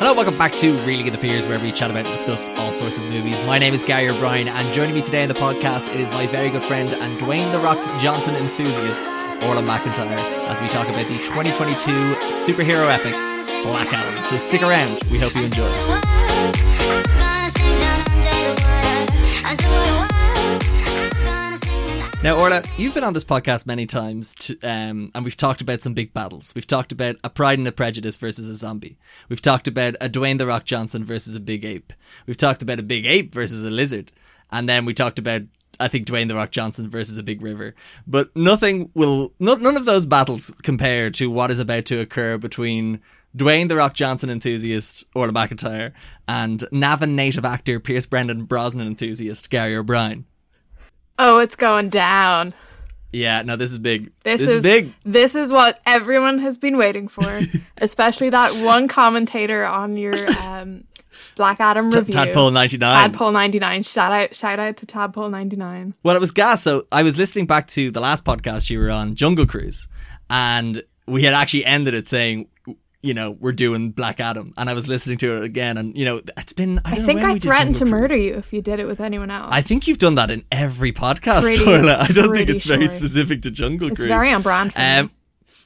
Hello, welcome back to Reeling in the Peers, where we chat about and discuss all sorts of movies. My name is Gary O'Brien, and joining me today on the podcast, it is my very good friend and Dwayne The Rock Johnson enthusiast, Orla McIntyre, as we talk about the 2022 superhero epic, Black Adam. So stick around, we hope you enjoy. Now, Orla, you've been on this podcast many times, to, um, and we've talked about some big battles. We've talked about a Pride and a Prejudice versus a zombie. We've talked about a Dwayne the Rock Johnson versus a big ape. We've talked about a big ape versus a lizard, and then we talked about I think Dwayne the Rock Johnson versus a big river. But nothing will, no, none of those battles compare to what is about to occur between Dwayne the Rock Johnson enthusiast Orla McIntyre and Navan native actor Pierce Brendan Brosnan enthusiast Gary O'Brien. Oh, it's going down. Yeah, no, this is big. This, This, is, is big. This is what everyone has been waiting for, especially that one commentator on your um, Black Adam review. Tadpole ninety nine. Tadpole ninety nine. Shout out! Shout out to Tadpole ninety nine. Well, it was gas. So I was listening back to the last podcast you were on, Jungle Cruise, and we had actually ended it saying, you know, we're doing Black Adam, and I was listening to it again, and you know, it's been. I, I don't think know I threatened to murder you if you did it with anyone else. I think you've done that in every podcast, Pretty- I don't think it's very specific to Jungle it's Cruise. very on brand Um.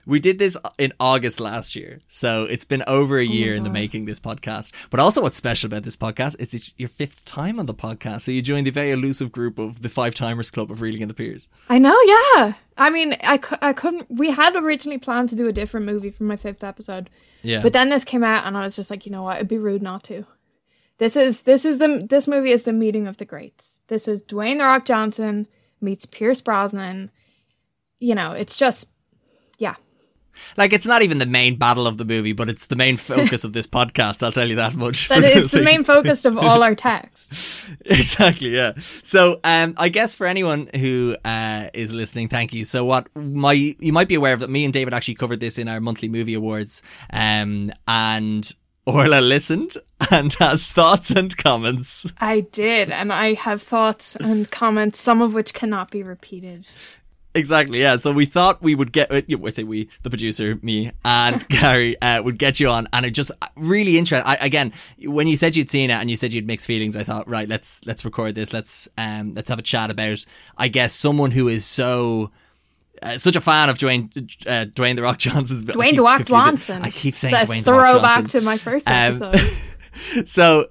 We did this in August last year, so it's been over Oh a year in the making. This podcast, but also what's special about this podcast is it's your fifth time on the podcast. So you joined the very elusive group of the Five Timers Club of Reeling in the Piers. I know, yeah. I mean, I, I couldn't. We had originally planned to do a different movie for my fifth episode, Yeah, But then this came out, and I was just like, you know what? It'd be rude not to. This is this is the this movie is the meeting of the greats. This is Dwayne the Rock Johnson meets Pierce Brosnan. You know, it's just. Like it's not even the main battle of the movie, but it's the main focus of this podcast. I'll tell you that much. That is the main focus of all our texts. exactly yeah so um i guess for anyone who uh is listening thank you so what my you might be aware of that me and david actually covered this in our monthly movie awards um and orla listened and has thoughts and comments I did, and I have thoughts and comments, some of which cannot be repeated. Exactly yeah so we thought we would get uh, I say we the producer me and Gary uh, would get you on and it just uh, really interesting I, again when you said you'd seen it and you said you'd mixed feelings I thought right let's let's record this let's um let's have a chat about I guess someone who is so uh, such a fan of Dwayne uh, Dwayne the Rock Johnson's Dwayne the Rock Johnson. I keep saying It's Dwayne the Rock throwback to my first Um, episode. so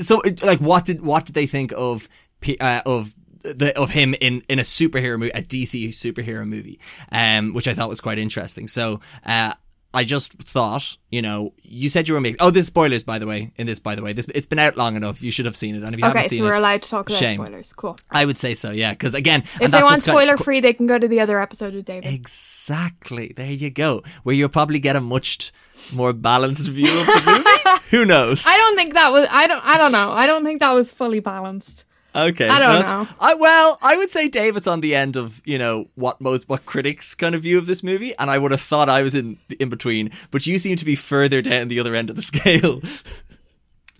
so like what did what did they think of P- uh, of the of him in in a superhero movie a DC superhero movie um which I thought was quite interesting so uh I just thought you know you said you were making oh this is spoilers by the way in this by the way this it's been out long enough you should have seen it and if you okay, haven't seen so we're it allowed to talk about shame. spoilers. Cool. I would say so yeah because again and If they that's want what's got- spoiler free, they can go to the other episode with David. Exactly. There you go. Where you'll probably get a much more balanced view of the movie. Who knows? I don't think that was. I don't. I don't know. I don't think that was fully balanced. Okay. I don't know. I, well, I would say David's on the end of you know what most what critics kind of view of this movie, and I would have thought I was in in between, but you seem to be further down the other end of the scale.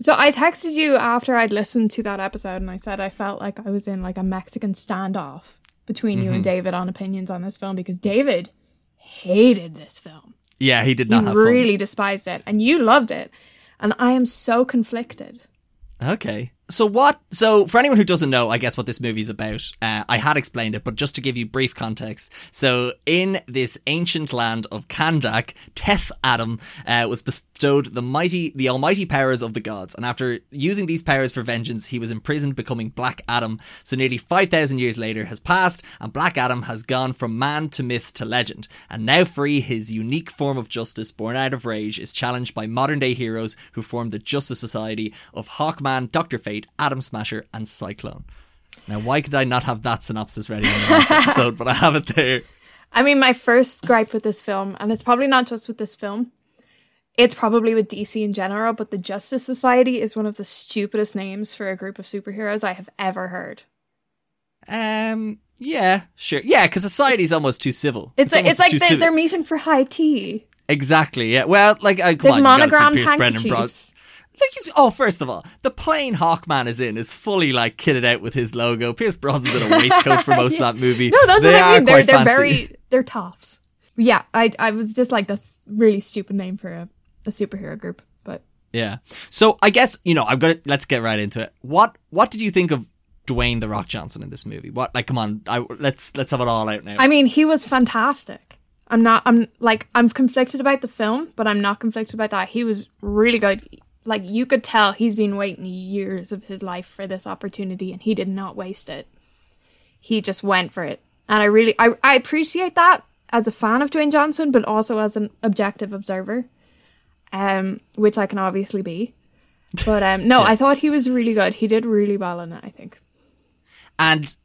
So I texted you after I'd listened to that episode, and I said I felt like I was in like a Mexican standoff between Mm-hmm. you and David on opinions on this film because David hated this film. yeah, he did He not have really despised it, and you loved it, and I am so conflicted. Okay. So what? So for anyone who doesn't know, I guess what this movie is about, uh, I had explained it, but just to give you brief context. So in this ancient land of Kahndaq, Teth Adam uh, was bestowed the mighty, the almighty powers of the gods, and after using these powers for vengeance, he was imprisoned, becoming Black Adam. So nearly five thousand years later has passed, and Black Adam has gone from man to myth to legend, and now free, his unique form of justice, born out of rage, is challenged by modern day heroes who form the Justice Society of Hawkman, Doctor Fate, Atom Smasher, and Cyclone. Now, why could I not have that synopsis ready in the last episode, but I have it there? I mean, my first gripe with this film, and it's probably not just with this film, it's probably with DC in general, but the Justice Society is one of the stupidest names for a group of superheroes I have ever heard. Um, yeah, sure, yeah, because society's almost too civil. It's, like, almost it's like they're, civil. they're meeting for high tea. exactly. Yeah, well, like, uh, come They've on, you gotta see monogrammed Pierce Brendan Bros-. Like, oh, first of all, the plane Hawkman is in is fully like kitted out with his logo. Pierce Brosnan's in a waistcoat for most of that movie. No, that's they what I are mean. They're quite they're very they're toffs. Yeah, I I was just like that's really stupid name for a, a superhero group, but Yeah. So I guess you know I'm gonna let's get right into it. What what did you think of Dwayne the Rock Johnson in this movie? What like come on, I, let's let's have it all out now. I mean, he was fantastic. I'm not. I'm like I'm conflicted about the film, but I'm not conflicted about that. He was really good. Like you could tell, he's been waiting years of his life for this opportunity, and he did not waste it. He just went for it, and I really I, I appreciate that as a fan of Dwayne Johnson, but also as an objective observer, um, which I can obviously be. But um, no, I thought he was really good. He did really well in it. I think. And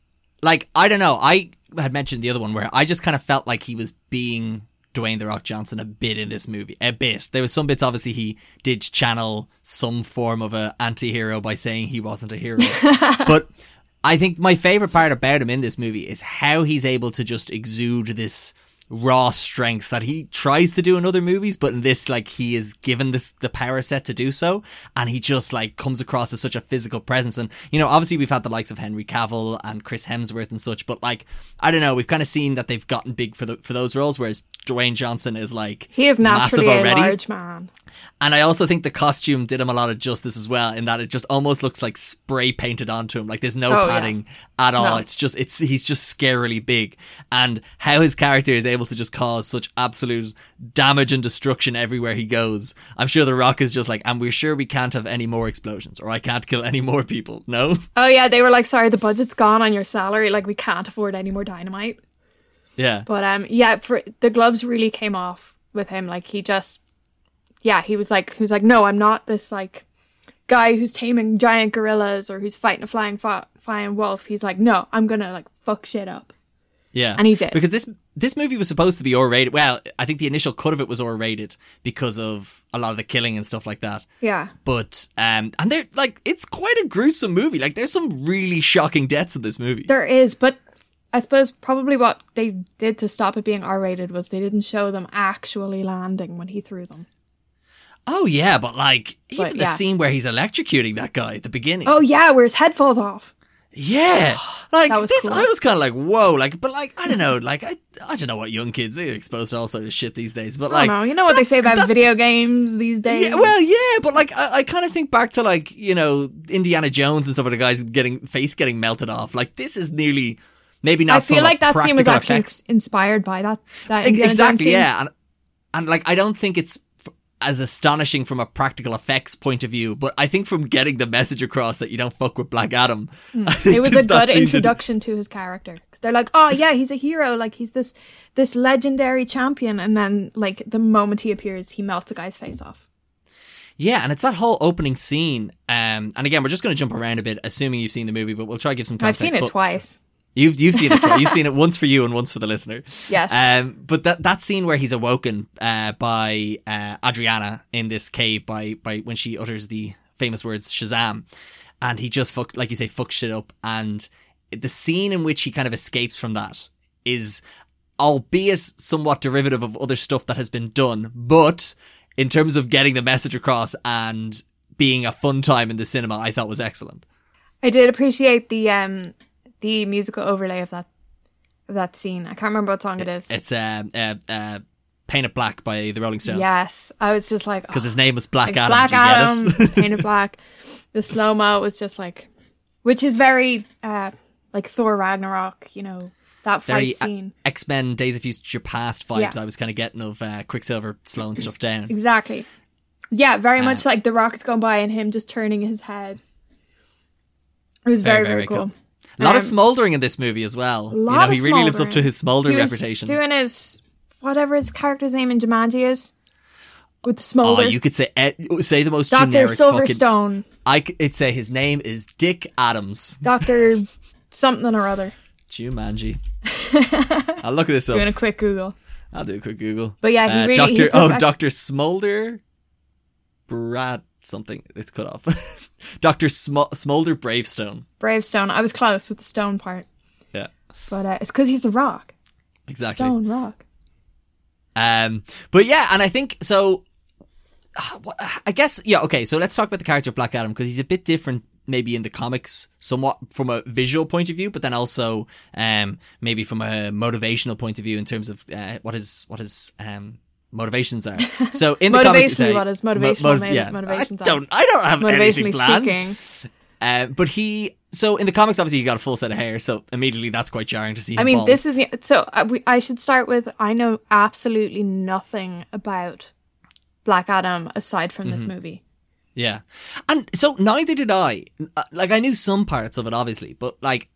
like I don't know, I had mentioned the other one where I just kind of felt like he was being Dwayne the Rock Johnson a bit in this movie, a bit. There was some bits obviously he did channel some form of a anti-hero by saying he wasn't a hero. but I think my favorite part about him in this movie is how he's able to just exude this raw strength that he tries to do in other movies, but in this, like, he is given this the power set to do so, and he just like comes across as such a physical presence. And you know, obviously we've had the likes of Henry Cavill and Chris Hemsworth and such, but like, I don't know, we've kind of seen that they've gotten big for the for those roles, whereas Dwayne Johnson is like he is naturally a large man. And I also think the costume did him a lot of justice as well, in that it just almost looks like spray painted onto him. Like there's no Oh, padding at all. No. It's just it's he's just scarily big. And how his character is able to just cause such absolute damage and destruction everywhere he goes. I'm sure The Rock is just like, and we're sure we can't have any more explosions, or I can't kill any more people. No? Oh yeah, they were like, sorry, the budget's gone on your salary. Like we can't afford any more dynamite. Yeah. But um, yeah, for the gloves really came off with him. Like he just, yeah, he was like, he was like, no, I'm not this like guy who's taming giant gorillas or who's fighting a flying flying wolf. He's like, no, I'm gonna like fuck shit up. Yeah, And he did. because this this movie was supposed to be R rated. Well, I think the initial cut of it was R rated because of a lot of the killing and stuff like that. Yeah, But um, and they're like it's quite a gruesome movie. Like there's some really shocking deaths in this movie. there is, but I suppose probably what they did to stop it being R rated was they didn't show them actually landing when he threw them. Oh yeah, but like even But, the yeah. scene where he's electrocuting that guy at the beginning. Oh yeah, where his head falls off. yeah, like this, cool. I was kind of like whoa, like but like I don't know, like I I don't know what young kids they're exposed to all sort of shit these days. But like know. You know what they say about that- video games these days? Yeah, well, yeah, but like I, I kind of think back to like you know Indiana Jones and stuff, where the guys getting face getting melted off. Like this is nearly maybe not. I feel like that scene was actually ex- inspired by that. That Indiana exactly, yeah, and and like I don't think it's as astonishing from a practical effects point of view, but I think from getting the message across that you don't fuck with Black Adam, Hmm. It was a good introduction to his character because they're like, oh yeah, he's a hero, like he's this this legendary champion, and then like the moment he appears, he melts a guy's face off. Yeah, and it's that whole opening scene. Um, and again, we're just going to jump around a bit, assuming you've seen the movie, but we'll try to give some context. I've seen it twice. You've you've seen it. twice. You've seen it once for you and once for the listener. Yes. Um, but that that scene where he's awoken uh, by uh, Adriana in this cave by by when she utters the famous words Shazam, and he just fuck like you say fuck shit up, and the scene in which he kind of escapes from that is, albeit somewhat derivative of other stuff that has been done, but in terms of getting the message across and being a fun time in the cinema, I thought was excellent. I did appreciate the um the musical overlay of that of that scene. I can't remember what song it is. It's uh, uh, uh, Paint It Black by the Rolling Stones. yes, I was just like, Because oh, his name was Black it's Adam. Black Adam, painted black. The slow mo was just like, which is very uh like Thor Ragnarok, you know that fight Very scene. X Men Days of Future Past vibes Yeah. I was kind of getting of uh, Quicksilver slowing stuff down. Exactly. Yeah, very Uh, much like the rockets going by and him just turning his head. It was very, Very, very, very cool. A lot of Um, smouldering in this movie as well. You know, of he really lives up to his smouldering reputation. doing his whatever his character's name in Jumanji is with the oh, smolder. you could say eh, say the most Doctor generic fucking. Silverstone, I could say his name is Dick Adams. Doctor something or other. Jumanji. I'll look at this up. Doing a quick Google. I'll do a quick Google. But yeah, he Uh, really- he Doctor. Oh, Doctor Smolder. Brad something. It's cut off. Doctor Sm- Smolder Bravestone. Bravestone. I was close with the stone part, Yeah, but uh, it's because he's the Rock. exactly. Stone Rock. Um, but yeah, and I think so. I guess yeah. Okay, so let's talk about the character of Black Adam because he's a bit different, maybe in the comics, somewhat from a visual point of view, but then also um, maybe from a motivational point of view in terms of uh, what his what his um, motivations are. So in the comic, you Motivationally, what is motivational mo- mo- yeah. motivations I don't. I don't have anything planned. speaking, Uh, but he. So in the comics, obviously, he got a full set of hair. So immediately, that's quite jarring to see. Him I mean, bald. this is so. Uh, we, I should start with I know absolutely nothing about Black Adam aside from Mm-hmm. this movie. Yeah. And so neither did I. Uh, Like I knew some parts of it obviously, but like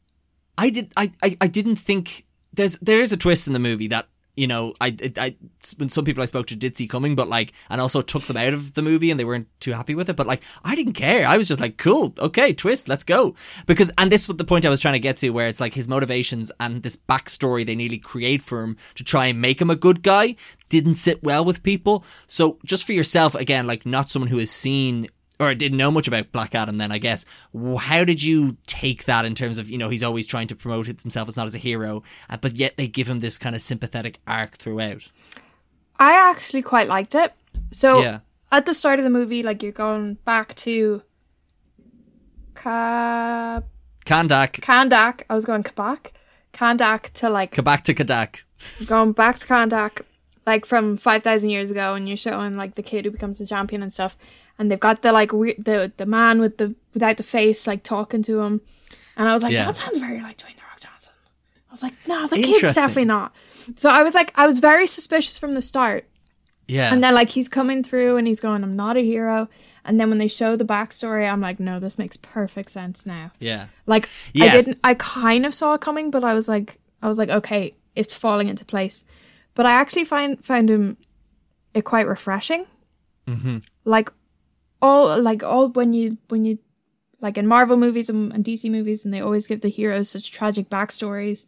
I did I I, I didn't think there's there is a twist in the movie that you know, I, I, when some people I spoke to did see coming, but like, and also took them out of the movie and they weren't too happy with it. But like, I didn't care. I was just like, cool, okay, twist, let's go. Because, and this was the point I was trying to get to, where it's like his motivations and this backstory they nearly create for him to try and make him a good guy didn't sit well with people. So just for yourself, again, like not someone who has seen or didn't know much about Black Adam then I guess how did you take that in terms of you know he's always trying to promote himself as not as a hero uh, but yet they give him this kind of sympathetic arc throughout I actually quite liked it. So Yeah. at the start of the movie, like you're going back to Ka- Kahndaq Kahndaq. I was going Kabak. Kahndaq to like Kabak to Kadak going back to Kahndaq, like from five thousand years ago, and you're showing like the kid who becomes the champion and stuff, and they've got the like weird the the man with the without the face like talking to him, and I was like, Yeah. that sounds very like Dwayne the Rock Johnson. I was like, no, the kid's definitely not. So I was like, I was very suspicious from the start. yeah And then like he's coming through and he's going, I'm not a hero. And then when they show the backstory, I'm like, no, this makes perfect sense now. yeah Like I didn't I kind of saw it coming, but I was like I was like, okay, it's falling into place. But I actually find found him it quite refreshing. Mm-hmm. Like all like all when you when you like in Marvel movies and, and DC movies, and they always give the heroes such tragic backstories,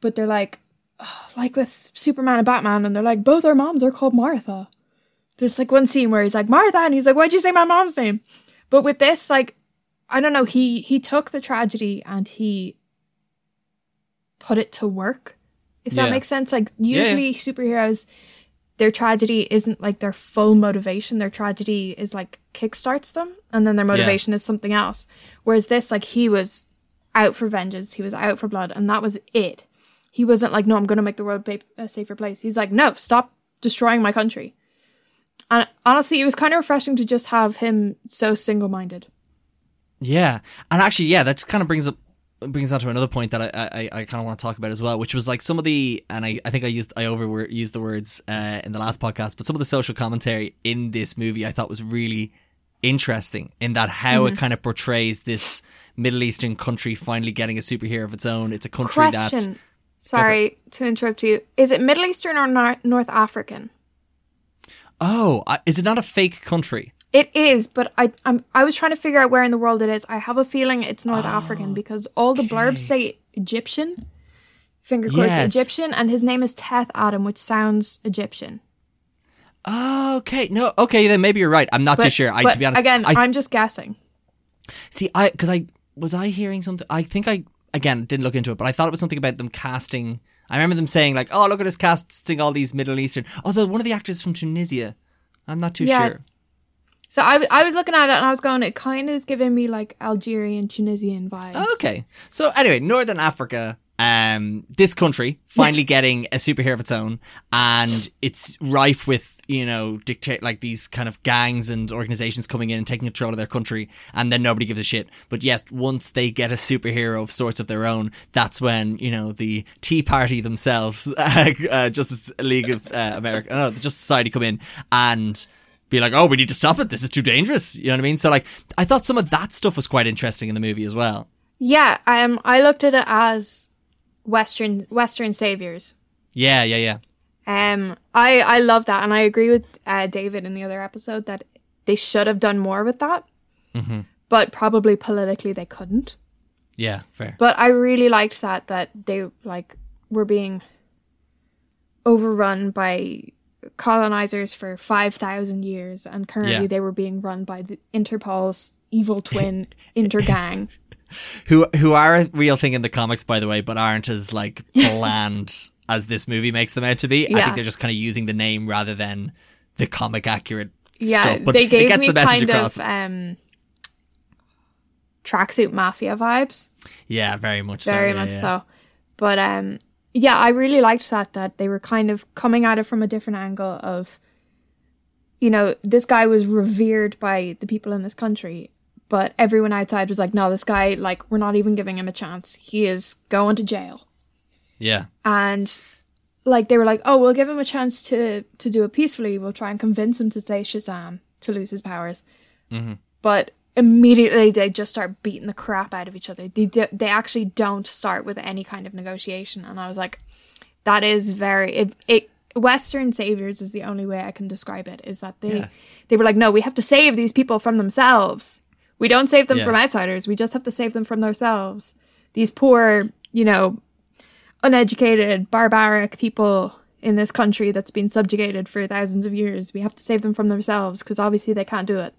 but they're like, oh, like with Superman and Batman, and they're like, both our moms are called Martha. There's like one scene where he's like Martha, and he's like, why'd you say my mom's name? But with this, like, I don't know, he he took the tragedy and he put it to work. If Yeah. that makes sense. Like yeah. usually superheroes, their tragedy isn't like their full motivation. Their tragedy is like kickstarts them, and then their motivation is something else. Whereas this, like, he was out for vengeance. He was out for blood, and that was it. He wasn't like, no, I'm going to make the world a safer place. He's like, no, stop destroying my country. And honestly, it was kind of refreshing to just have him so single minded. Yeah, and actually, yeah, that kind of brings up brings on to another point that I I, I kind of want to talk about as well, which was like some of the and I, I think I used I over used the words uh, in the last podcast, but some of the social commentary in this movie I thought was really interesting in that how Mm-hmm. it kind of portrays this Middle Eastern country finally getting a superhero of its own. It's a country that Question. Sorry to interrupt you. Is it Middle Eastern or Nor- North African? oh, is it not a fake country? It is, but I I'm, I was trying to figure out where in the world it is. I have a feeling it's North oh, African because all the blurbs say Egyptian, finger quotes Yes. Egyptian, and his name is Teth Adam, which sounds Egyptian. Okay, no, okay, then maybe you're right. I'm not too sure. I but to be honest, again, I, I'm just guessing. See, I because I was I hearing something. I think I again didn't look into it, but I thought it was something about them casting. I remember them saying like, "Oh, look at us casting all these Middle Eastern." Although one of the actors from Tunisia, I'm not too Yeah. sure. So I, I was looking at it and I was going, it kind of is giving me like Algerian, Tunisian vibes. Okay, so anyway, Northern Africa, um, this country finally getting a superhero of its own, and it's rife with you know dictate like these kind of gangs and organizations coming in and taking control of their country, and then nobody gives a shit. But yes, once they get a superhero of sorts of their own, that's when you know the Tea Party themselves, uh, uh, Justice League of uh, America, no, the Justice Society come in and be like, oh, we need to stop it. This is too dangerous. You know what I mean? So like, I thought some of that stuff was quite interesting in the movie as well. Yeah, um, I looked at it as Western Western saviors. Yeah, yeah, yeah. Um, I I love that, and I agree with uh, David in the other episode that they should have done more with that, Mm-hmm. but probably politically they couldn't. Yeah, fair. But I really liked that that they like were being overrun by colonizers for five thousand years, and currently Yeah. they were being run by the Interpol's evil twin Intergang. who who are a real thing in the comics, by the way, but aren't as like bland as this movie makes them out to be. I think they're just kind of using the name rather than the comic accurate Yeah, stuff. But they it gave gets me the message kind across. of um, tracksuit mafia vibes. yeah, very much so. very yeah, much yeah. so. But um, yeah, I really liked that that they were kind of coming at it from a different angle of you know, this guy was revered by the people in this country, but everyone outside was like, no, this guy, like, we're not even giving him a chance. He is going to jail. Yeah. And like they were like, oh, we'll give him a chance to to do it peacefully. We'll try and convince him to say Shazam to lose his powers. Mm-hmm. But immediately they just start beating the crap out of each other. They do, they actually don't start with any kind of negotiation. And I was like, that is very it. it Western saviors is the only way I can describe it. Is that they Yeah. they were like, no, we have to save these people from themselves. We don't save them Yeah. from outsiders. We just have to save them from themselves. These poor, you know, uneducated, barbaric people in this country that's been subjugated for thousands of years. We have to save them from themselves because obviously they can't do it.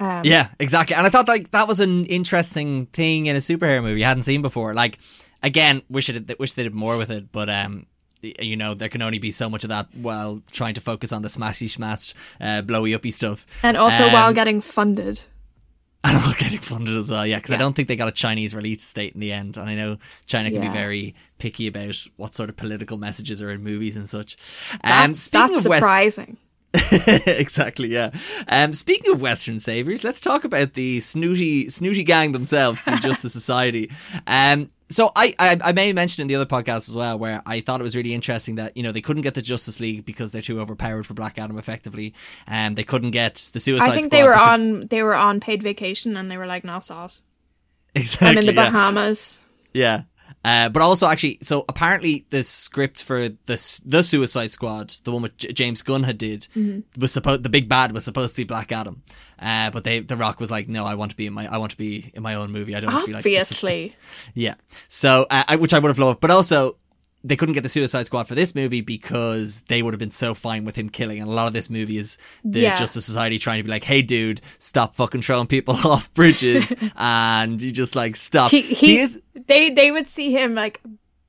Um, Yeah, exactly. And I thought like that was an interesting thing in a superhero movie I hadn't seen before. Like again, wish it wish they did more with it, but um you know, there can only be so much of that while trying to focus on the smashy smash, uh, blowy uppy stuff. And also Um, while getting funded. and all getting funded as well. Yeah, because I don't think they got a Chinese release date in the end, and I know China can Yeah. be very picky about what sort of political messages are in movies and such. Um, That's, that's of West- surprising. exactly, yeah. Um, speaking of Western saviors, let's talk about the snooty snooty gang themselves, the Justice Society. Um, so I, I I may mention in the other podcast as well, where I thought it was really interesting that you know they couldn't get the Justice League because they're too overpowered for Black Adam, effectively, and they couldn't get the Suicide Squad. I think Squad. they were because- on they were on paid vacation and they were like, no sauce. exactly I'm in the yeah. Bahamas. Yeah. Uh, but also, actually, so apparently the script for the the Suicide Squad, the one with J- James Gunn had did, Mm-hmm. was supposed the big bad was supposed to be Black Adam, uh, but they The Rock was like, no, I want to be in my I want to be in my own movie. I don't want to be like Obviously. yeah. So, uh, I, which I would have loved, but also they couldn't get the Suicide Squad for this movie because they would have been so fine with him killing. And a lot of this movie is the Yeah. Justice Society trying to be like, "Hey, dude, stop fucking throwing people off bridges," and you just like stop. he, he, is they they would see him like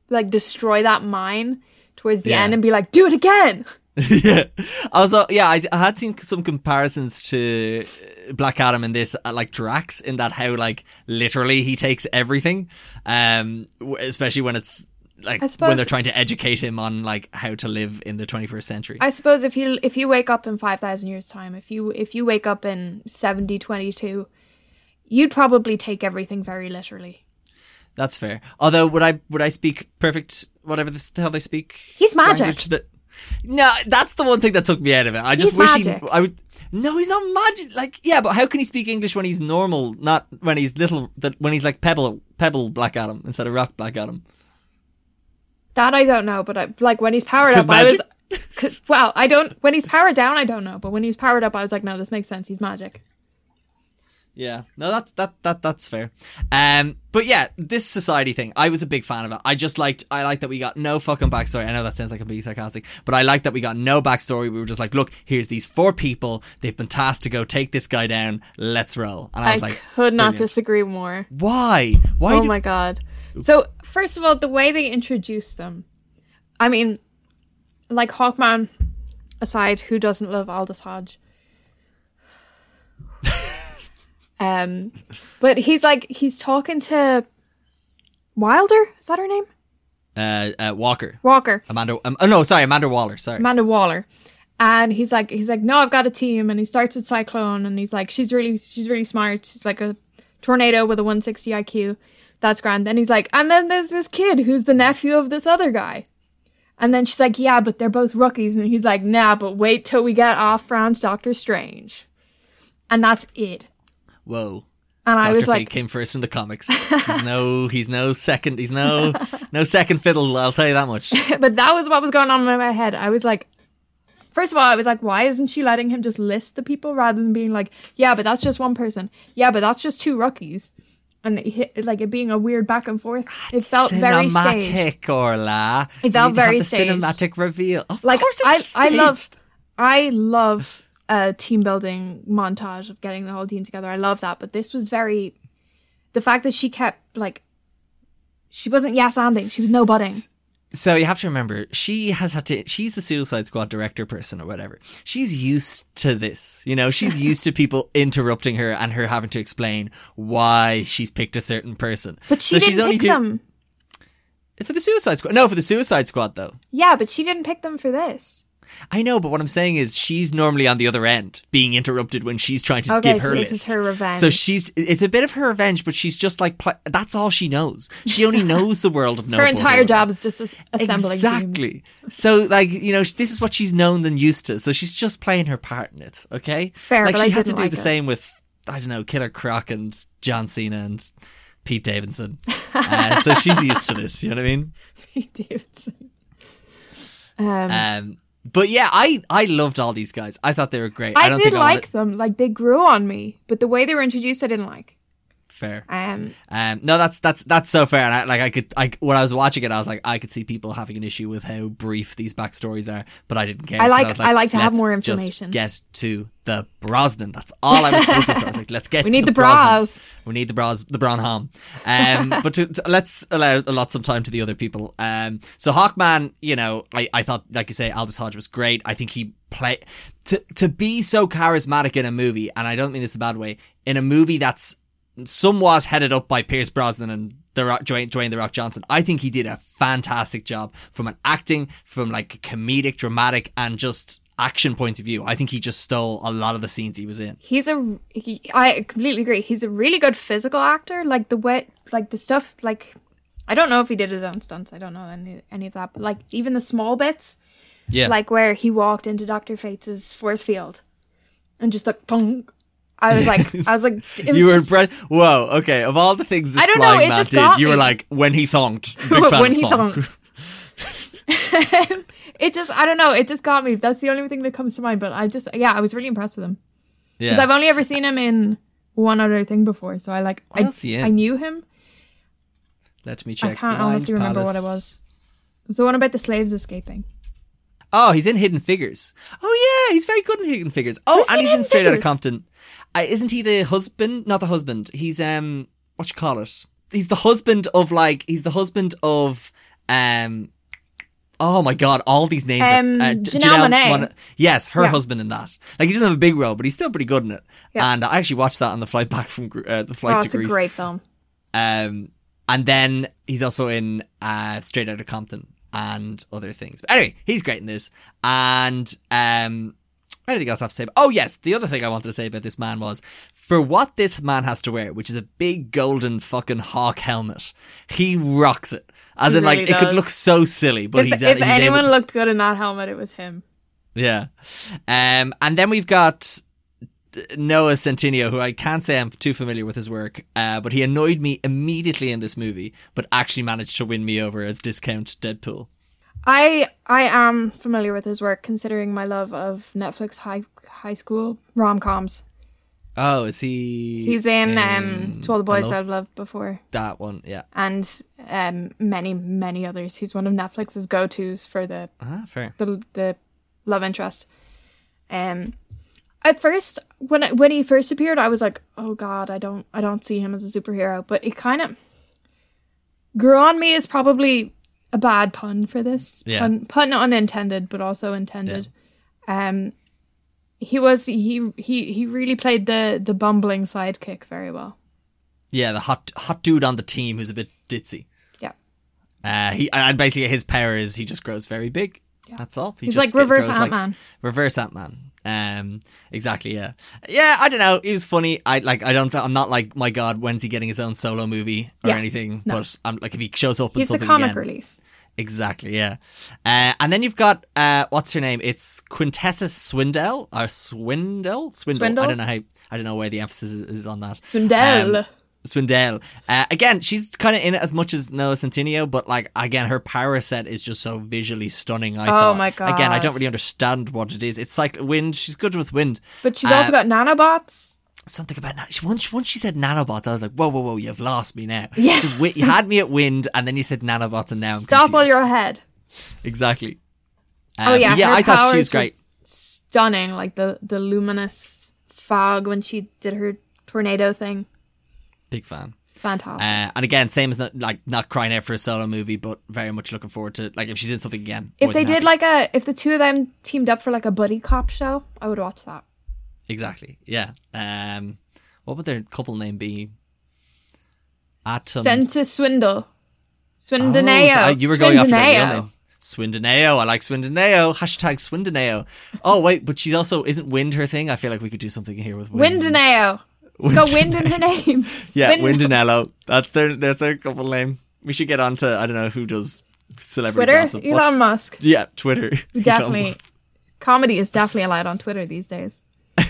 like destroy that mine towards the Yeah. end and be like, do it again. yeah. Also, yeah, I, I had seen some comparisons to uh, Black Adam in this, uh, like Drax, in that how like literally he takes everything, um, especially when it's like suppose- when they're trying to educate him on like how to live in the 21st century. I suppose if you if you wake up in five thousand years time, if you if you wake up in seventy twenty two, you'd probably take everything very literally. That's fair. Although, would I would I speak perfect whatever the hell they speak? He's magic. That, no, that's the one thing that took me out of it. I just He's wish magic. he. I would. No, he's not magic. Like, yeah, but how can he speak English when he's normal? Not when he's little. That when he's like Pebble, Pebble Black Adam instead of Rock Black Adam. That I don't know, but I, like when he's powered up, I was. Well, I don't. When he's powered down, I don't know. But when he's powered up, I was like, no, this makes sense. He's magic. Yeah, no, that's that that that's fair. Um, but yeah, this society thing, I was a big fan of it. I just liked, I liked that we got no fucking backstory. I know that sounds like I'm being sarcastic, but I liked that we got no backstory. We were just like, look, here's these four people. They've been tasked to go take this guy down. Let's roll. And I I, was like, I could not brilliant. disagree more. why? Why? Oh do- my god. So first of all, the way they introduce them, I mean, like Hawkman aside, who doesn't love Aldis Hodge? um, but he's like he's talking to Wilder. Is that her name? uh, uh, Walker, Walker. Amanda. Um, oh no, sorry, Amanda Waller. Sorry. Amanda Waller. And he's like, he's like, no, I've got a team. And he starts with Cyclone, and he's like, she's really, she's really smart. She's like a tornado with a 160 IQ. That's grand. Then he's like, and then there's this kid who's the nephew of this other guy. And then she's like, yeah, but they're both rookies. And he's like, nah, but wait till we get off Brown's Doctor Strange. And that's it. Whoa. And I was Fate like, came first in the comics. He's no, he's no second. He's no, no second fiddle. I'll tell you that much. but that was what was going on in my head. I was like, first of all, I was like, why isn't she letting him just list the people rather than being like, yeah, but that's just one person. Yeah, but that's just two rookies. And it, hit- like it being a weird back and forth. It felt very cinematic, Orla. It felt have very the staged. cinematic reveal. Of Like course, I, it's I love. I love a team building montage of getting the whole team together. I love that. But this was very, the fact that she kept like, she wasn't yes anding. She was no budding. So you have to remember, she has had to. She's the Suicide Squad director person or whatever. She's used to this. You know, she's used to people interrupting her and her having to explain why she's picked a certain person. But she So didn't only pick do- them. For the Suicide Squad. No, for the Suicide Squad though. Yeah, but she didn't pick them for this. I know, but what I'm saying is she's normally on the other end, being interrupted when she's trying to Okay, give so her this list. is her revenge. So she's it's a bit of her revenge, but she's just like pl- that's all she knows. She only knows the world of no. Her entire job is just as- assembling teams. Exactly. So like you know this is what she's known and used to. So she's just playing her part in it. Okay. Fair, Like but she I had to do like the it. same with I don't know Killer Croc and John Cena and Pete Davidson. uh, so she's used to this. You know what I mean? Pete Davidson. Um, Um. But yeah, I I loved all these guys. I thought they were great. I, don't did think I wanna- like them. Like they grew on me, but the way they were introduced, I didn't like. Fair. Um, Um, no, that's that's that's so fair. And I, like I could, I when I was watching it, I was like, I could see people having an issue with how brief these backstories are, but I didn't care. I like- was I like to have more just information. Get to the Brosnan. That's all I was looking for. I was like, let's get. We to need the Brosnan. bras. We need the bras, the Bronham. Um, but to, to- let's allow allot some time to the other people. Um, so Hawkman, you know, I, I thought, like you say, Aldis Hodge was great. I think he play to to be so charismatic in a movie, and I don't mean this in a bad way, in a movie that's somewhat headed up by Pierce Brosnan and the Rock, Dwayne, Dwayne the Rock Johnson. I think he did a fantastic job from an acting, from like a comedic, dramatic, and just action point of view. I think he just stole a lot of the scenes he was in. he's a. He, I completely agree. He's a really good physical actor. Like the way, like the stuff. Like I don't know if he did it on stunts. I don't know any any of that. But like even the small bits, Yeah, like where he walked into Doctor Fate's force field, and just like punk. I was like, I was like, it was you were just, impressed. Whoa, okay. Of all the things this I don't know, flying it man just did, you were like when he thonked. Big fan when of he thonk. thonked. it just I don't know. It just got me. That's the only thing that comes to mind. But I just yeah, I was really impressed with him because yeah. I've only ever seen him in one other thing before. So I like I? I knew him. Let me check. I can't Blind honestly remember what it was. It was the one about the slaves escaping. Oh, he's in Hidden Figures. Oh yeah, he's very good in Hidden Figures. Oh, Who's and he's in Straight Outta Figures? Compton. Uh, isn't he the husband? Not the husband. He's um, what you call it? He's the husband of like. He's the husband of um. Oh my god! All these names. Um, are, uh, Janelle Monáe. Yes, her Yeah. husband in that. Like he doesn't have a big role, but he's still pretty good in it. Yeah. And I actually watched that on the flight back from uh, the flight Oh, to it's a Greece. great film. Um, and then he's also in uh, Straight Outta Compton and other things. But anyway, he's great in this. And um, anything else I have to say? About? Oh yes, the other thing I wanted to say about this man was for what this man has to wear, which is a big golden fucking hawk helmet. He rocks it. As He in, like really it could look so silly, but If, he's, if he's anyone to looked good in that helmet, it was him. yeah. Um, and then we've got Noah Centineo, who I can't say I'm too familiar with his work, uh, but he annoyed me immediately in this movie, but actually managed to win me over as discount Deadpool. I I am familiar with his work, considering my love of Netflix high high school rom coms. Oh, is he? He's in um, To All the Boys Love? I've Loved Before, that one. Yeah. and um, many many others. He's one of Netflix's go tos for the Ah, fair. the the love interest. Um, at first, when I, when he first appeared, I was like, "Oh God, I don't I don't see him as a superhero." But it kind of grew on me is probably a bad pun for this. Yeah. Pun, pun unintended, but also intended. Um, he was he he he really played the the bumbling sidekick very well. Yeah, the hot hot dude on the team who's a bit ditzy. Yeah, Uh, he and basically his power is he just grows very big. Yeah. That's all. He he's like reverse Ant Man. reverse Ant Man. Um, exactly. Yeah, yeah. I don't know. He was funny. I like. I don't. I'm not like. My God, when's he getting his own solo movie or Yeah, anything? no. But I'm like, if he shows up in he's the comic again, relief. Exactly. Yeah. Uh, and then you've got uh, what's her name? It's Quintessa Swindell or Swindell? Swindle. Swindle? I don't know how. I don't know where the emphasis is, is on that. Swindell. Um, Swindell. Uh, again, she's kind of in it as much as Noah Centineo, but like again, her power set is just so visually stunning. I Oh thought. my god! Again, I don't really understand what it is. It's like wind. She's good with wind. but she's uh, also got nanobots. Something about na- she- once once she said nanobots, I was like, whoa, whoa, whoa, you've lost me now. Yeah. Just wi- you had me at wind, and then you said nanobots, and now I'm Stop while confused. you're ahead. exactly. Oh Uh, yeah, yeah. her I thought she was great. Stunning, like the the luminous fog when she did her tornado thing. Big fan. Fantastic. Uh, and again, same as not like not crying out for a solo movie, but very much looking forward to like if she's in something again. if they did happy. like a, if the two of them teamed up for like a buddy cop show, I would watch that. Exactly. Yeah. Um, what would their couple name be? Atom. Sent Swindle. Swindoneo. Oh, you were going after that real name. Swindoneo. I like Swindoneo. Hashtag Swindoneo. Oh wait, but she's also isn't Wind her thing? I feel like we could do something here with Wind. Windoneo. It's got wind in her name. Yeah, Windonello. That's their that's their couple name. We should get on to I don't know who does celebrity Twitter. gossip. Elon What's- Musk. Yeah, Twitter. Definitely. Comedy is definitely allowed on Twitter these days.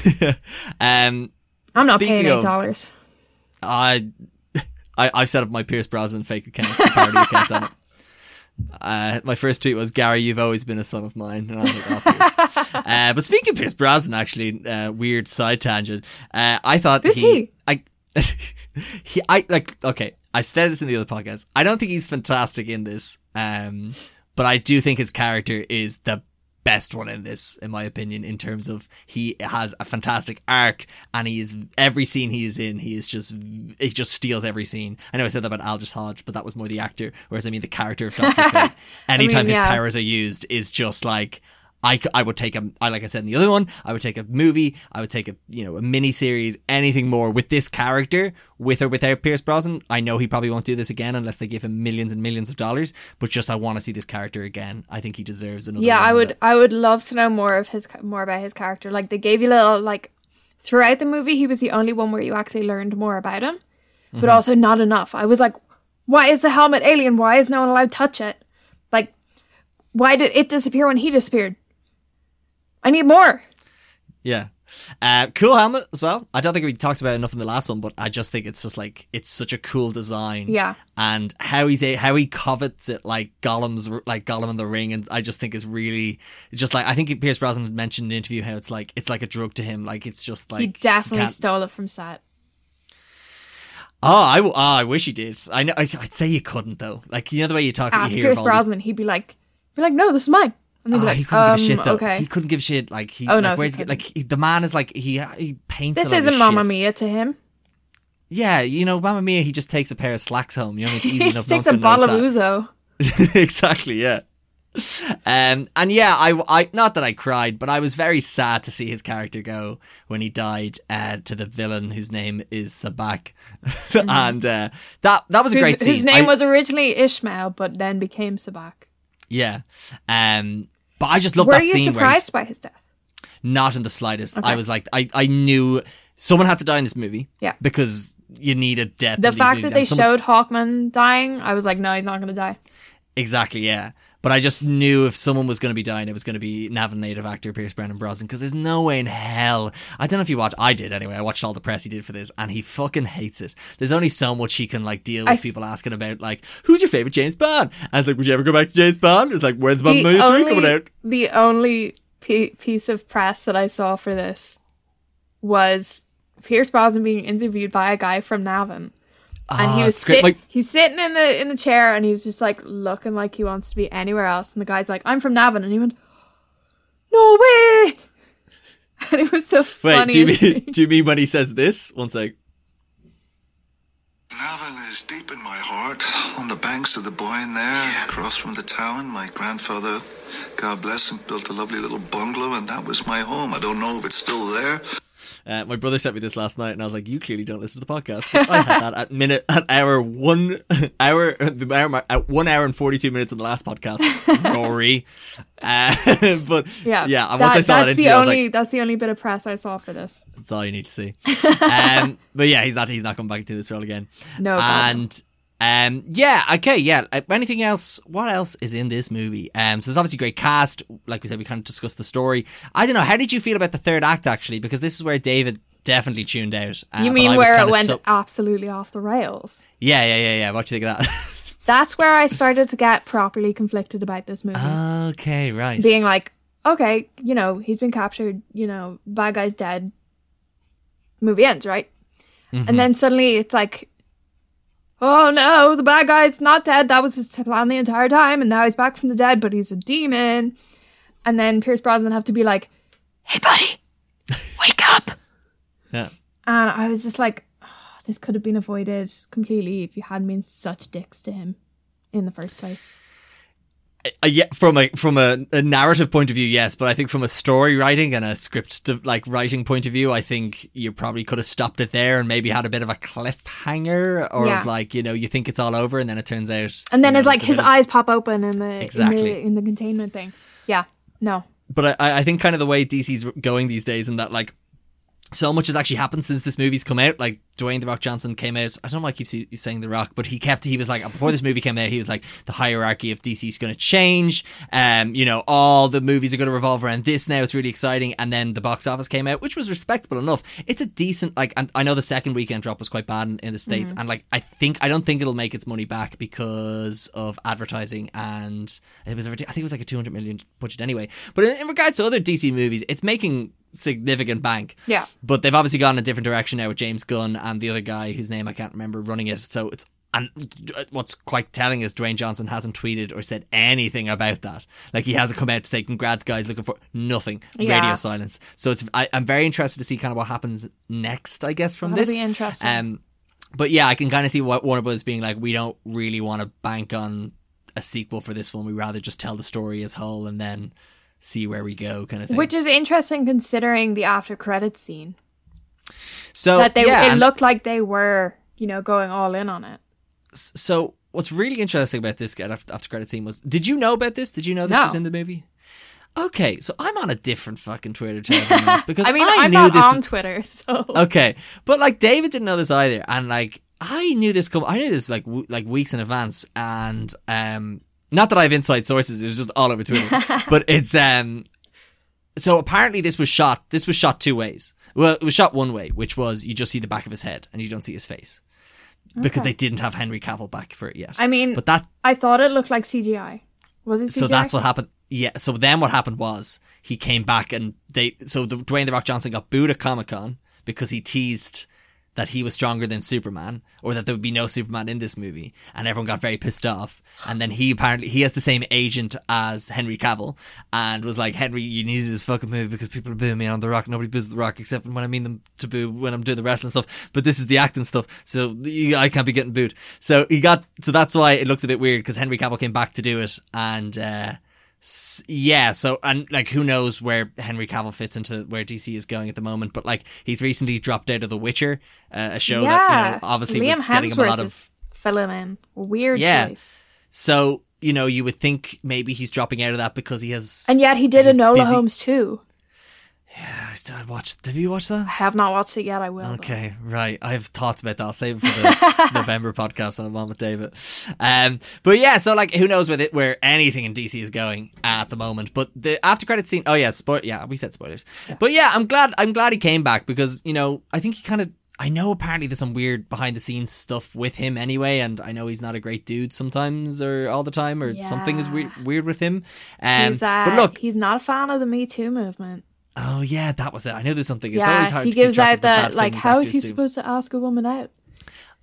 Um, I'm not paying eight dollars. I, I I set up my Pierce Brosnan fake account, parody account on it. Uh, my first tweet was Gary, you've always been a son of mine, and I was like, oh, uh, but speaking of Pierce Brosnan, actually, uh, weird side tangent. Uh, I thought Who's he? I, he, I like. Okay, I said this in the other podcast. I don't think he's fantastic in this, um, but I do think his character is the best one in this, in my opinion, in terms of he has a fantastic arc and he is every scene he is in, he is just he just steals every scene. I know I said that about Aldis Hodge, but that was more the actor, whereas I mean the character of Doctor Fate. Anytime his yeah. powers are used is just like I, I would take a I like I said in the other one I would take a movie I would take a you know a mini series anything more with this character with or without Pierce Brosnan I know he probably won't do this again unless they give him millions and millions of dollars but just I want to see this character again I think he deserves another Yeah, I would. I would love to know more of his more about his character. Like they gave you little like throughout the movie, he was the only one where you actually learned more about him, but Mm-hmm. also not enough. I was like, why is the helmet alien? Why is no one allowed to touch it? Like, why did it disappear when he disappeared? I need more. yeah uh, cool helmet as well I don't think we talked about it enough in the last one but I just think it's just like it's such a cool design Yeah. and how he's a, how he covets it like Gollum's like Gollum in the Ring, and I just think it's really it's just like I think Pierce Brosnan mentioned in the interview how it's like it's like a drug to him, like it's just like he definitely stole it from set. Oh, I w- oh, I wish he did. I know. I, I'd say you couldn't though. Like you know the way you talk. Ask you Pierce all these- Brosnan, he'd be like, be like, no, this is mine. And Oh, like, he couldn't um, give a shit though. okay. He couldn't give a shit. Like he. Oh, like, no, he where's he, like he, the man is like he he paints. this a lot isn't Mamma. Mia to him. Yeah, you know, Mamma Mia. He just takes a pair of slacks home. You know, it's easy He enough. just no takes a bottle of ouzo. exactly. Yeah. Um, and yeah, I, I, not that I cried, but I was very sad to see his character go when he died uh, to the villain whose name is Sabbac, and uh, that that was a great scene. whose name I- was originally Ishmael, but then became Sabbac. yeah, um, but I just love Were that you scene where he's surprised by his death? not in the slightest. I was like, I, I knew someone had to die in this movie, Yeah. because you need a death. The in fact that they someone- showed Hawkman dying, I was like, no, he's not going to die. Exactly, yeah. But I just knew if someone was going to be dying, it was going to be Navan native actor Pierce Brendan Brosnan because there's no way in hell. I don't know if you watched. I did anyway. I watched all the press he did for this, and he fucking hates it. There's only so much he can like deal with I s- people asking about like, who's your favorite James Bond? And was like, would you ever go back to James Bond? It's like, when's Bond The movie coming out? the only p- piece of press that I saw for this was Pierce Brosnan being interviewed by a guy from Navan. And he Ah, was it's great. sit- Like- he's sitting in the in the chair and he's just like looking like he wants to be anywhere else. And the guy's like, I'm from Navan. And he went, No way! And it was the Wait, do you mean do you mean when he says this? One sec. Navan is deep in my heart, on the banks of the Boyne there, across from the town. My grandfather, God bless him, built a lovely little bungalow, and that was my home. I don't know if it's still there. Uh, my brother sent me this last night, and I was like, "You clearly don't listen to the podcast." I had that at minute, at hour one, hour, the hour, at one hour and forty two minutes in the last podcast. Rory, uh, but Yeah, yeah. and that- once I saw that that's interview, the only like, that's the only bit of press I saw for this. "That's all you need to see." um, but yeah, he's not. He's not coming back to this role again. No. and. Um, yeah, okay, yeah. Anything else? What else is in this movie? Um, so there's obviously a great cast. Like we said, we kind of discussed the story. I don't know. How did you feel about the third act actually? Because this is where David definitely tuned out. Uh, You mean where it went so- absolutely off the rails? Yeah, yeah, yeah, yeah. What do you think of that? That's where I started to get properly conflicted about this movie. okay, right. Being like, okay, you know, he's been captured, you know, bad guy's dead. Movie ends, right? Mm-hmm. And then suddenly it's like, oh no, the bad guy's not dead. That was his plan the entire time. And now he's back from the dead, but he's a demon. And then Pierce Brosnan have to be like, hey, buddy, wake up. yeah. And I was just like, "Oh, this could have been avoided completely if you hadn't been such dicks to him in the first place. Uh, yeah, from a from a, a narrative point of view, yes, but I think from a story writing and a script to, like writing point of view, I think you probably could have stopped it there and maybe had a bit of a cliffhanger, or Yeah. of like you know you think it's all over and then it turns out, And then you it's know, like his eyes pop open in the Exactly. in the, in the containment thing. Yeah, no, But I, I think kind of the way DC's going these days, and that like so much has actually happened since this movie's come out. Like Dwayne the Rock Johnson came out. I don't know why I keep saying the Rock, but he kept. He was like before this movie came out, he was like the hierarchy of DC is going to change. Um, you know, all the movies are going to revolve around this now. It's really exciting. And then the box office came out, which was respectable enough. It's a decent like. And I know the second weekend drop was quite bad in, in the states, and like I think I don't think it'll make its money back because of advertising and it was. I think it was like a two hundred million budget anyway. But in, in regards to other DC movies, it's making significant bank. Yeah. But they've obviously gone a different direction now with James Gunn and the other guy whose name I can't remember running it. So it's and what's quite telling is Dwayne Johnson hasn't tweeted or said anything about that. Like he hasn't come out to say congrats guys looking for nothing. Yeah. Radio silence. So it's I, I'm very interested to see kind of what happens next, I guess, from That'll this. be interesting. Um but yeah, I can kind of see what Warner Brothers being like, we don't really want to bank on a sequel for this one. We rather just tell the story as whole and then see where we go, kind of thing. which is interesting considering the after credits scene so that they yeah, it looked like they were you know going all in on it. so what's really interesting about this get after, after credit scene was did you know about this did you know this No. was in the movie okay so i'm on a different fucking twitter channel because I mean, I I'm knew not this on was, Twitter, so okay but like david didn't know this either and like i knew this come i knew this like w- like weeks in advance and um not that i have inside sources it was just all over twitter but it's um so apparently this was shot this was shot two ways well it was shot one way which was you just see the back of his head and you don't see his face because they didn't have henry cavill back for it yet I mean, but that I thought it looked like CGI. Was it CGI? so that's what happened. Yeah. So then what happened was he came back and they. So the, Dwayne the Rock Johnson got booed at Comic Con because he teased that he was stronger than Superman or that there would be no Superman in this movie, and everyone got very pissed off. And then he apparently he has the same agent as Henry Cavill and was like, Henry, you needed this fucking movie because people are booing me on The Rock. Nobody boos The Rock except when I mean them to boo when I'm doing the wrestling stuff. But this is the acting stuff, so I can't be getting booed. So he got so that's why it looks a bit weird because Henry Cavill came back to do it and. uh yeah so and like who knows where henry cavill fits into where dc is going at the moment but like he's recently dropped out of the witcher uh, a show yeah, that you know obviously Liam was getting him a lot of filling in. Weird Yeah. choice. so you know you would think maybe he's dropping out of that because he has And yet he did a Enola busy. Holmes too. I still watched have you watched that I have not watched it yet. I will. Okay, right. I have thoughts about that. I'll save it for the November podcast when I'm on with David. Um, but yeah, so like, who knows with it where anything in DC is going at the moment? But the after credit scene. Oh yeah, spoil. Yeah, we said spoilers. But yeah, I'm glad. I'm glad he came back because you know I think he kind of. I know apparently there's some weird behind the scenes stuff with him anyway, and I know he's not a great dude sometimes or all the time, or something is Yeah. weird weird with him. Um, uh, but look, he's not a fan of the Me Too movement. Oh yeah, that was it. I know there's something. It's always yeah, hard he gives out the that like, how is he do. supposed to ask a woman out?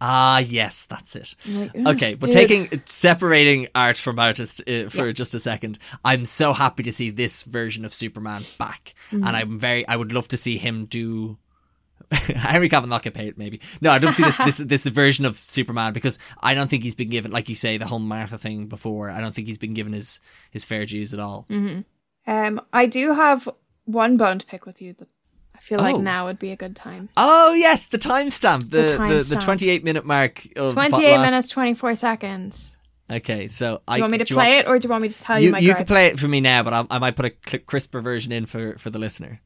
Ah, yes, that's it. like, okay, but dude." taking separating art from artist uh, for just a second, I'm so happy to see this version of Superman back, Mm-hmm. and I'm very. I would love to see him do. Henry Cavill not get paid, maybe. No, I don't see this this this version of Superman because I don't think he's been given, like you say, the whole Martha thing before. I don't think he's been given his his fair dues at all. Um, I do have one bone to pick with you that I feel like Oh. now would be a good time. Oh yes, the timestamp, the the, the, timestamp. 28 minute mark of 28 minutes, 24 seconds. Okay, so I Do you want me to do play it or do you want me to tell you, You, my you can play it for me now, but I, I might put a cl- crisper version in for, for the listener.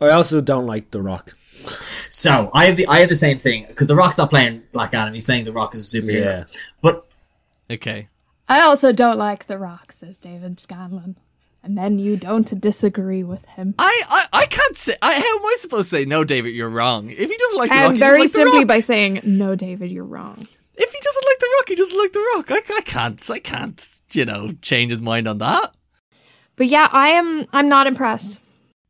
I also don't like The Rock. So I have the I have the same thing because The Rock's not playing Black Adam; he's playing The Rock as a superhero. Yeah. But Okay. I also don't like The Rock, says David Scanlon. And then you don't disagree with him. I, I, I can't say. I, how am I supposed to say no, David? You're wrong. If he doesn't like the rock, Um, he very like simply rock. by saying, no, David, you're wrong. If he doesn't like the rock, he doesn't like the rock. I, I can't. I can't. You know, change his mind on that. But yeah, I am. I'm not impressed.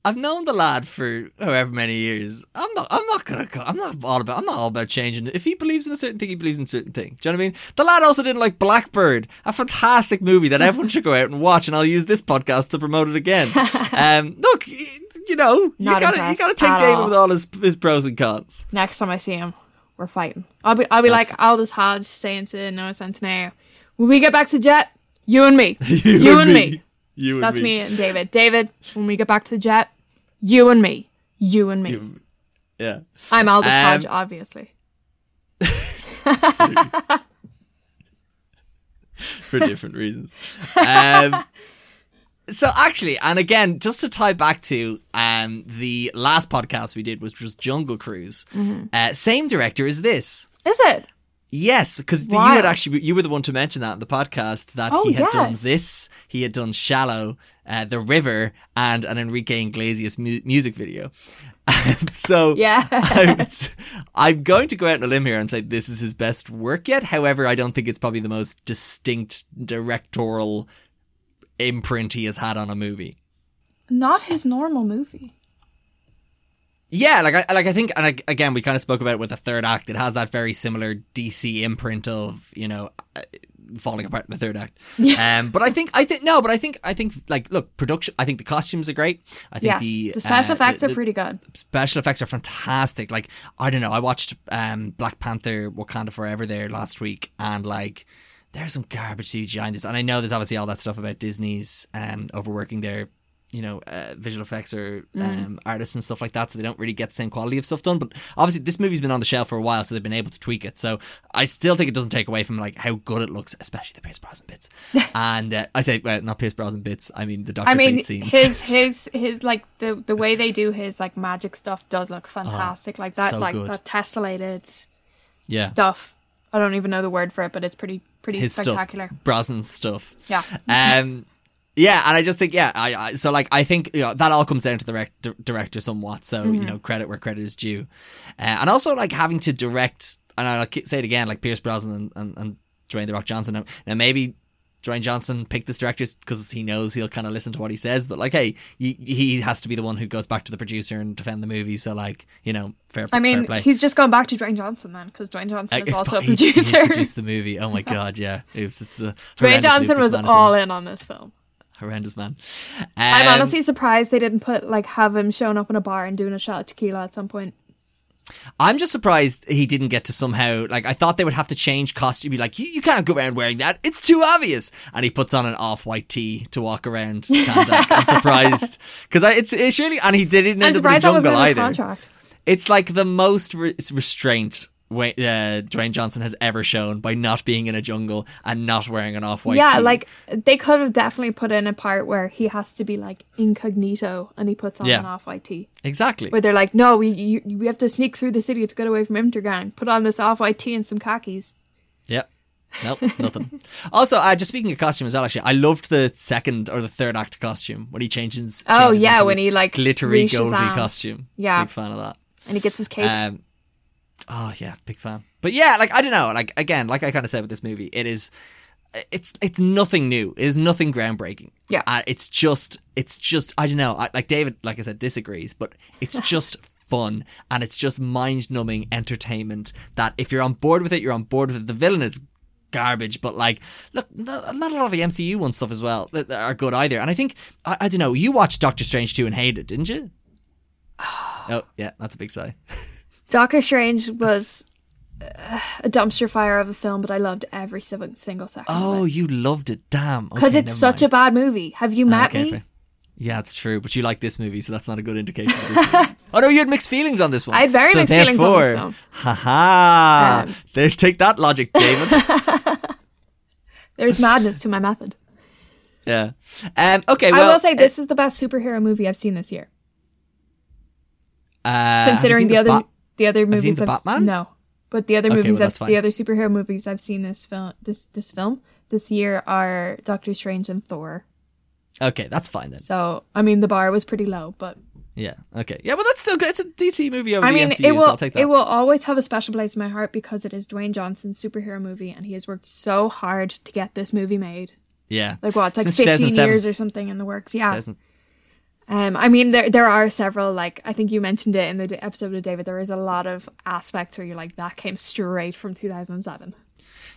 I've known the lad for however many years. I'm not. I'm not gonna. I'm not all about. I'm not all about changing. If he believes in a certain thing, he believes in a certain thing. Do you know what I mean? The lad also didn't like Blackbird, a fantastic movie that everyone should go out and watch. And I'll use this podcast to promote it again. Um, look, you know, you Not gotta. You gotta take David all. with all his his pros and cons. Next time I see him, we're fighting. I'll be. I'll be That's like Aldis Hodge saying to Noah Centineo, "When we get back to Jet, You and me. you, and me. You and That's me. and David. David, when we get back to the jet, you and me. You and me. Yeah. I'm Aldis Um, Hodge, obviously. for different reasons. Um, so actually, and again, just to tie back to um, the last podcast we did, which was Jungle Cruise, Mm-hmm. uh, same director as this. Is it? Yes, because you had actually you were the one to mention that in the podcast that Oh, he had done this, he had done Shallow, uh, The River, and an Enrique Iglesias mu- music video. so Yeah. I'm, I'm going to go out on a limb here and say this is his best work yet. However, I don't think it's probably the most distinct directorial imprint he has had on a movie. Not his normal movie. Yeah, like I like I think, and I, again, we kind of spoke about it with the third act. It has that very similar DC imprint of you know uh, falling apart in the third act. Um, but I think I think no, but I think I think like look, production. I think the costumes are great. I think Yes. the The, special uh, effects the- are the- pretty good. special effects are fantastic. Like I don't know, I watched um Black Panther: Wakanda Forever there last week, and like there's some garbage CGI in this. And I know there's obviously all that stuff about Disney's um overworking their you know uh, visual effects or um, artists and stuff like that, so they don't really get the same quality of stuff done. But obviously, this movie's been on the shelf for a while, so they've been able to tweak it. So I still think it doesn't take away from like how good it looks, especially the Pierce Brosnan bits. and uh, I say well, not Pierce Brosnan bits. I mean the Doctor I mean, Fate scenes. his his his like the the way they do his like magic stuff does look fantastic. like that, so like good. that tessellated yeah. stuff. I don't even know the word for it, but it's pretty pretty his spectacular. stuff, Brosnan's stuff. Yeah. Um. Yeah, and I just think yeah, I, I so like I think you know that all comes down to the rec- di- director somewhat. So Mm-hmm. you know credit where credit is due, uh, and also like having to direct. And I'll say it again, like Pierce Brosnan and, and, and Dwayne the Rock Johnson. Now, now maybe Dwayne Johnson picked this director because he knows he'll kind of listen to what he says. But like, hey, he, he has to be the one who goes back to the producer and defend the movie. So like, you know, fair. I mean, fair he's just gone back to Dwayne Johnson then, because Dwayne Johnson Uh, is it's also a fu- he- he producer. produced the movie. Oh my god, yeah, it was. It's a Dwayne Johnson was this man is in. all in on this film. Horrendous man. I'm Um, honestly surprised they didn't put like have him showing up in a bar and doing a shot of tequila at some point. I'm just surprised he didn't get to somehow like I thought they would have to change costume. Be like, you, you can't go around wearing that. It's too obvious. And he puts on an off-white tee to walk around. I'm surprised because it's, it's surely and he didn't I'm end up in the surprised that was jungle in either. contract. It's like the most re- restraint. Uh, Dwayne Johnson has ever shown by not being in a jungle and not wearing an off-white yeah, tee. like they could have definitely put in a part where he has to be like incognito and he puts on Yeah. an off white tee. exactly. Where they're like, no, we you, we have to sneak through the city to get away from Intergang. Put on this off white tee and some khakis. Yep. Nope, nothing. also, uh, just speaking of costume as well, actually, I loved the second or the third act costume when he changes. Oh, changes yeah, into when he, like, glittery goldy costume. Yeah. big fan of that. And he gets his cape. Um, oh yeah, big fan. But yeah, like I don't know, like again, like I kind of said with this movie, it is, it's it's nothing new. It is nothing groundbreaking. Yeah. uh, it's just it's just I don't know. I, like David, like I said, disagrees, but it's just. Fun and it's just mind numbing entertainment that if you're on board with it, you're on board with it. The villain is garbage, but like, look, not a lot of the MCU one stuff as well that that are good either. And I think I, I don't know. You watched Doctor Strange two and hated it, didn't you? oh yeah, that's a big sigh. Doctor Strange was uh, a dumpster fire of a film, but I loved every single, single second. Oh, you loved it. Damn. because it's such a bad movie. Have you met me? Yeah, it's true, but you like this movie, so that's not a good indication. Of this movie. oh no, you had mixed feelings on this one. I had very So mixed feelings on this film. Haha. Um, they take that logic, David. There's madness to my method. yeah. Um. Okay. Well, I will say this is the best superhero movie I've seen this year. uh, Considering seen the, other Bat- the other movies seen The I've Batman? no, but the other Okay, movies well, that's I've the other superhero movies I've seen this film this this film this year are Doctor Strange and Thor. Okay, that's fine then. So I mean the bar was pretty low, but Yeah. Okay. Yeah, well, that's still good. It's a DC movie over I the mean MCU, it will so I'll take that. it will always have a special place in my heart because it is Dwayne Johnson's superhero movie and he has worked so hard to get this movie made. yeah. Like what? It's like Since 15 years or something in the works. Yeah. 2000 Um, I mean, there there are several. Like I think you mentioned it in the episode with David. There is a lot of aspects where you're like, that came straight from 2007.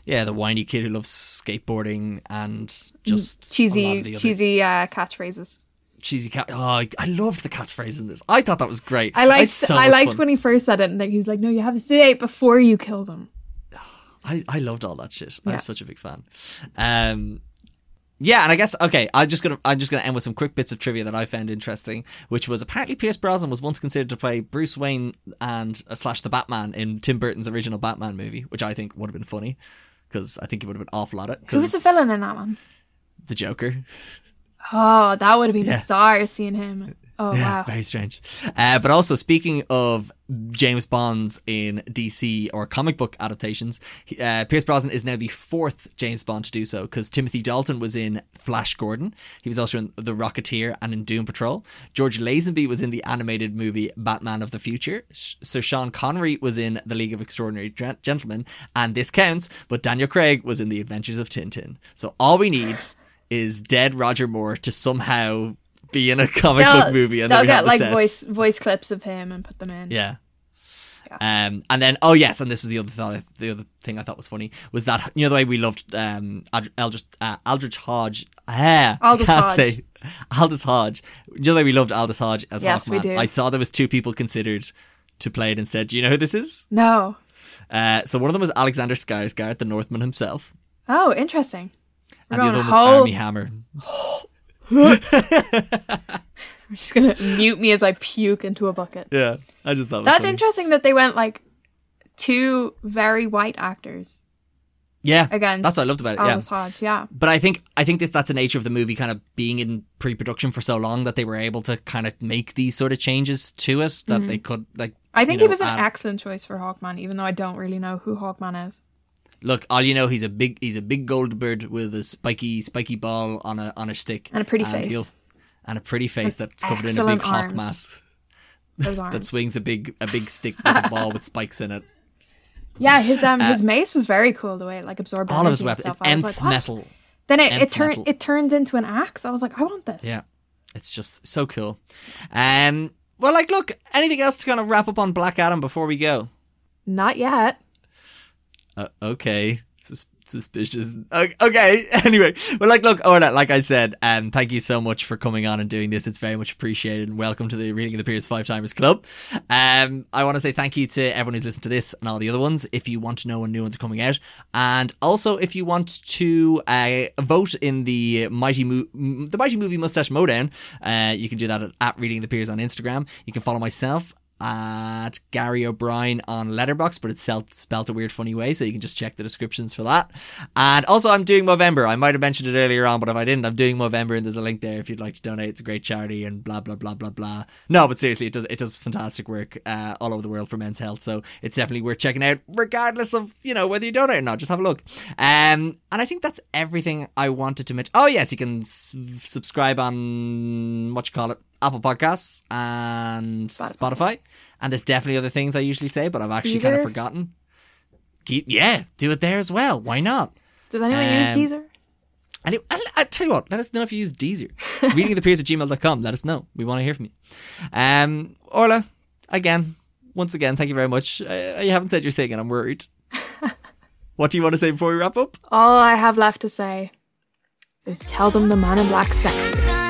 Yeah, the whiny kid who loves skateboarding and just lot of Cheesy, cheesy uh, catchphrases. cheesy cat. Oh, I, I loved the catchphrase in this. I thought that was great. I liked. so I liked fun. when he first said it, and then he was like, "No, you have to say it before you kill them." I, I loved all that shit. I Yeah. was such a big fan. Um, yeah, and I guess okay. I'm just gonna I'm just gonna end with some quick bits of trivia that I found interesting, which was apparently Pierce Brosnan was once considered to play Bruce Wayne and uh, slash the Batman in Tim Burton's original Batman movie, which I think would have been funny because I think he would have been awful at it. Who was the villain in that one? The Joker. Oh, that would have been Yeah. bizarre seeing him. Oh wow. Very strange. Uh, but also, speaking of James Bonds in DC or comic book adaptations, uh, Pierce Brosnan is now the fourth James Bond to do so because Timothy Dalton was in Flash Gordon. He was also in The Rocketeer and in Doom Patrol. George Lazenby was in the animated movie Batman of the Future. Sir Sean Connery was in The League of Extraordinary Gentlemen, and this counts, but Daniel Craig was in The Adventures of Tintin. So all we need is dead Roger Moore to somehow be in a comic book movie and they'll we get like set. voice voice clips of him and put them in. Yeah. Um, and then oh yes, and this was the other thought. The other thing I thought was funny was that you know the way we loved um Ald- Eldritch uh, Aldrich Hodge. Ah, Aldis can't Hodge. say Aldis Hodge. You know the way we loved Aldis Hodge as Yes, we do. I saw there was two people considered to play it instead. Do you know who this is? No. Uh, so one of them was Alexander Skarsgård, the Northman himself, Oh, interesting. We're and the other one was whole- Armie Hammer. I'm just gonna mute me as I puke into a bucket. Yeah, I just thought That's funny. interesting that they went like two very white actors Yeah, against. that's what I loved about it. Yeah, Aldis Hodge. Yeah. but I think I think this that's the nature of the movie kind of being in pre-production for so long that they were able to kind of make these sort of changes to it that they could like Mm-hmm. I think you he was an add- excellent choice for Hawkman, even though I don't really know who Hawkman is. Look all you know he's a big he's a big gold bird with a spiky spiky ball on a on a stick And a pretty face. and a pretty face that's covered in a big hawk mask Those arms. that swings a big a big stick with a ball with spikes in it Yeah, his um his mace was very cool the way it like absorbed Uh, all of his and weapons. I nth like, metal Then it, nth it turned it turns into an axe. I was like, I want this. Yeah, it's just so cool. Um, well, like, look, anything else to kind of wrap up on Black Adam before we go? Not yet. Uh, okay, Sus- suspicious. Okay, anyway, well, like, look, like I said, um, thank you so much for coming on and doing this. It's very much appreciated, and welcome to the Reading of the Peers Five Timers Club. Um, I want to say thank you to everyone who's listened to this and all the other ones. If you want to know when new ones are coming out, and also if you want to uh, vote in the mighty Mo- the mighty movie mustache Modown, uh, you can do that at, at Reading the Peers on Instagram. You can follow myself at Gary O'Brien on Letterboxd, but it's spelled, a weird, funny way, so you can just check the descriptions for that. And also, I'm doing Movember. I might have mentioned it earlier on, but if I didn't, I'm doing Movember, and there's a link there if you'd like to donate. It's a great charity, and blah blah blah blah blah. No, but seriously, it does it does fantastic work uh, all over the world for men's health, so it's definitely worth checking out, regardless of you know whether you donate or not. Just have a look. Um, and I think that's everything I wanted to mention. Oh yes, you can s- subscribe on what you call it. Apple Podcasts and Spotify. And there's definitely other things I usually say, but I've actually kind of forgotten. Yeah, do it there as well. Why not? Does anyone Um, use Deezer? I, I tell you what, let us know if you use Deezer. Readingthepeers at gmail.com. Let us know. We want to hear from you. Um, Orla, again, once again, thank you very much. Uh, you haven't said your thing, and I'm worried. what do you want to say before we wrap up? All I have left to say is tell them the man in black sent you.